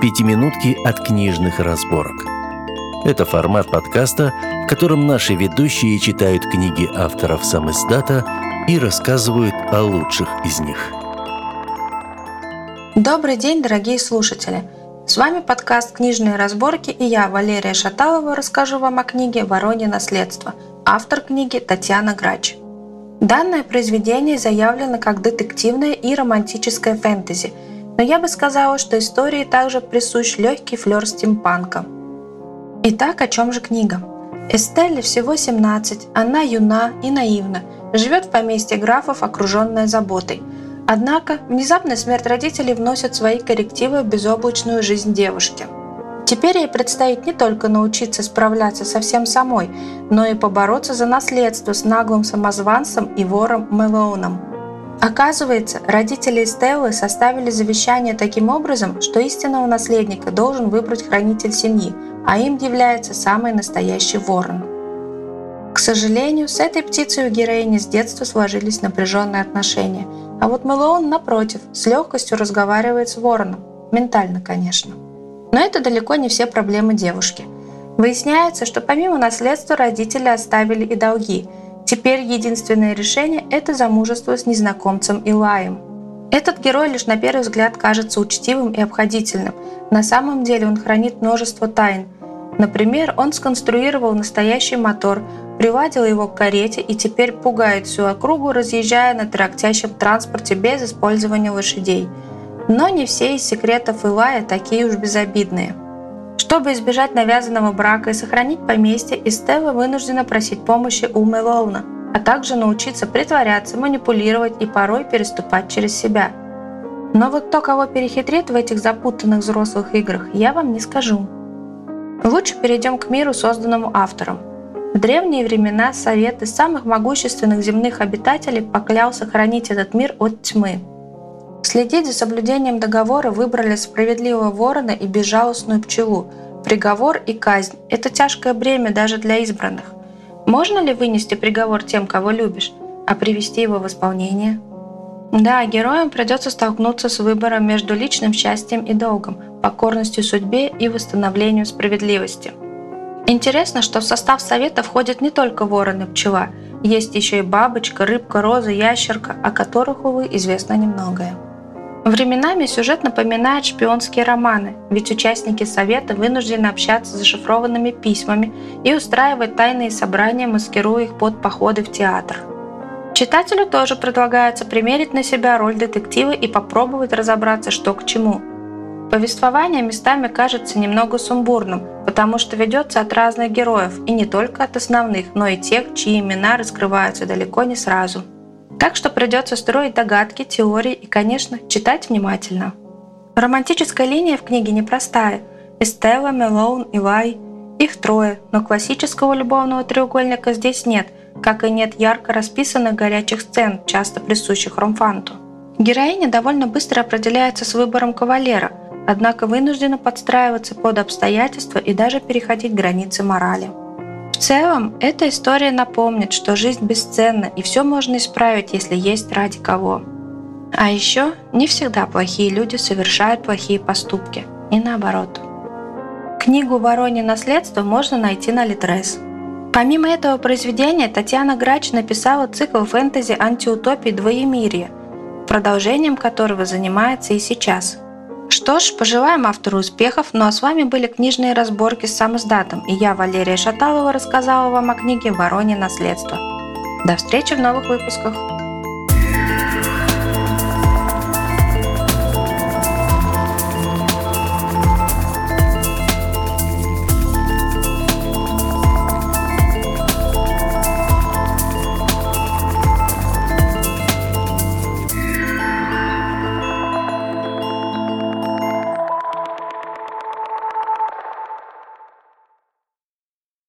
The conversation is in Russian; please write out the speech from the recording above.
«Пятиминутки от книжных разборок». Это формат подкаста, в котором наши ведущие читают книги авторов сам издата и рассказывают о лучших из них. Добрый день, дорогие слушатели! С вами подкаст «Книжные разборки» и я, Валерия Шаталова, расскажу вам о книге «Воронье наследство», автор книги Татьяна Грач. Данное произведение заявлено как детективное и романтическое фэнтези – но я бы сказала, что истории также присущ легкий флер стимпанка. Итак, о чем же книга? Эстелле всего 17, она юна и наивна, живет в поместье графов, окруженная заботой. Однако, внезапная смерть родителей вносит свои коррективы в безоблачную жизнь девушки. Теперь ей предстоит не только научиться справляться со всем самой, но и побороться за наследство с наглым самозванцем и вором Мэлоуном – Оказывается, родители Стеллы составили завещание таким образом, что истинного наследника должен выбрать хранитель семьи, а им является самый настоящий ворон. К сожалению, с этой птицей у героини с детства сложились напряженные отношения, а вот Мэлоун, напротив, с легкостью разговаривает с вороном, ментально, конечно. Но это далеко не все проблемы девушки. Выясняется, что помимо наследства родители оставили и долги – Теперь единственное решение – это замужество с незнакомцем Илаем. Этот герой лишь на первый взгляд кажется учтивым и обходительным. На самом деле он хранит множество тайн. Например, он сконструировал настоящий мотор, приладил его к карете и теперь пугает всю округу, разъезжая на трактящем транспорте без использования лошадей. Но не все из секретов Илая такие уж безобидные – чтобы избежать навязанного брака и сохранить поместье, Истелла вынуждена просить помощи у Мелоуна, а также научиться притворяться, манипулировать и порой переступать через себя. Но вот то, кого перехитрит в этих запутанных взрослых играх, я вам не скажу. Лучше перейдем к миру, созданному автором. В древние времена Совет из самых могущественных земных обитателей поклялся хранить этот мир от тьмы – Следить за соблюдением договора выбрали справедливого ворона и безжалостную пчелу. Приговор и казнь – это тяжкое бремя даже для избранных. Можно ли вынести приговор тем, кого любишь, а привести его в исполнение? Да, героям придется столкнуться с выбором между личным счастьем и долгом, покорностью судьбе и восстановлению справедливости. Интересно, что в состав совета входят не только ворон и пчела, есть еще и бабочка, рыбка, роза, ящерка, о которых, увы, известно немногое. Временами сюжет напоминает шпионские романы, ведь участники Совета вынуждены общаться зашифрованными письмами и устраивать тайные собрания, маскируя их под походы в театр. Читателю тоже предлагается примерить на себя роль детектива и попробовать разобраться, что к чему. Повествование местами кажется немного сумбурным, потому что ведется от разных героев, и не только от основных, но и тех, чьи имена раскрываются далеко не сразу – так что придется строить догадки, теории и, конечно, читать внимательно. Романтическая линия в книге непростая. Эстелла, Мелоун и Вай. Их трое, но классического любовного треугольника здесь нет, как и нет ярко расписанных горячих сцен, часто присущих ромфанту. Героиня довольно быстро определяется с выбором кавалера, однако вынуждена подстраиваться под обстоятельства и даже переходить границы морали. В целом, эта история напомнит, что жизнь бесценна и все можно исправить, если есть ради кого. А еще не всегда плохие люди совершают плохие поступки, и наоборот. Книгу «Воронье наследство» можно найти на Литрес. Помимо этого произведения, Татьяна Грач написала цикл фэнтези антиутопии «Двоемирие», продолжением которого занимается и сейчас – что ж, пожелаем автору успехов, ну а с вами были книжные разборки с сам издатом, и я, Валерия Шаталова, рассказала вам о книге «Воронье наследство». До встречи в новых выпусках!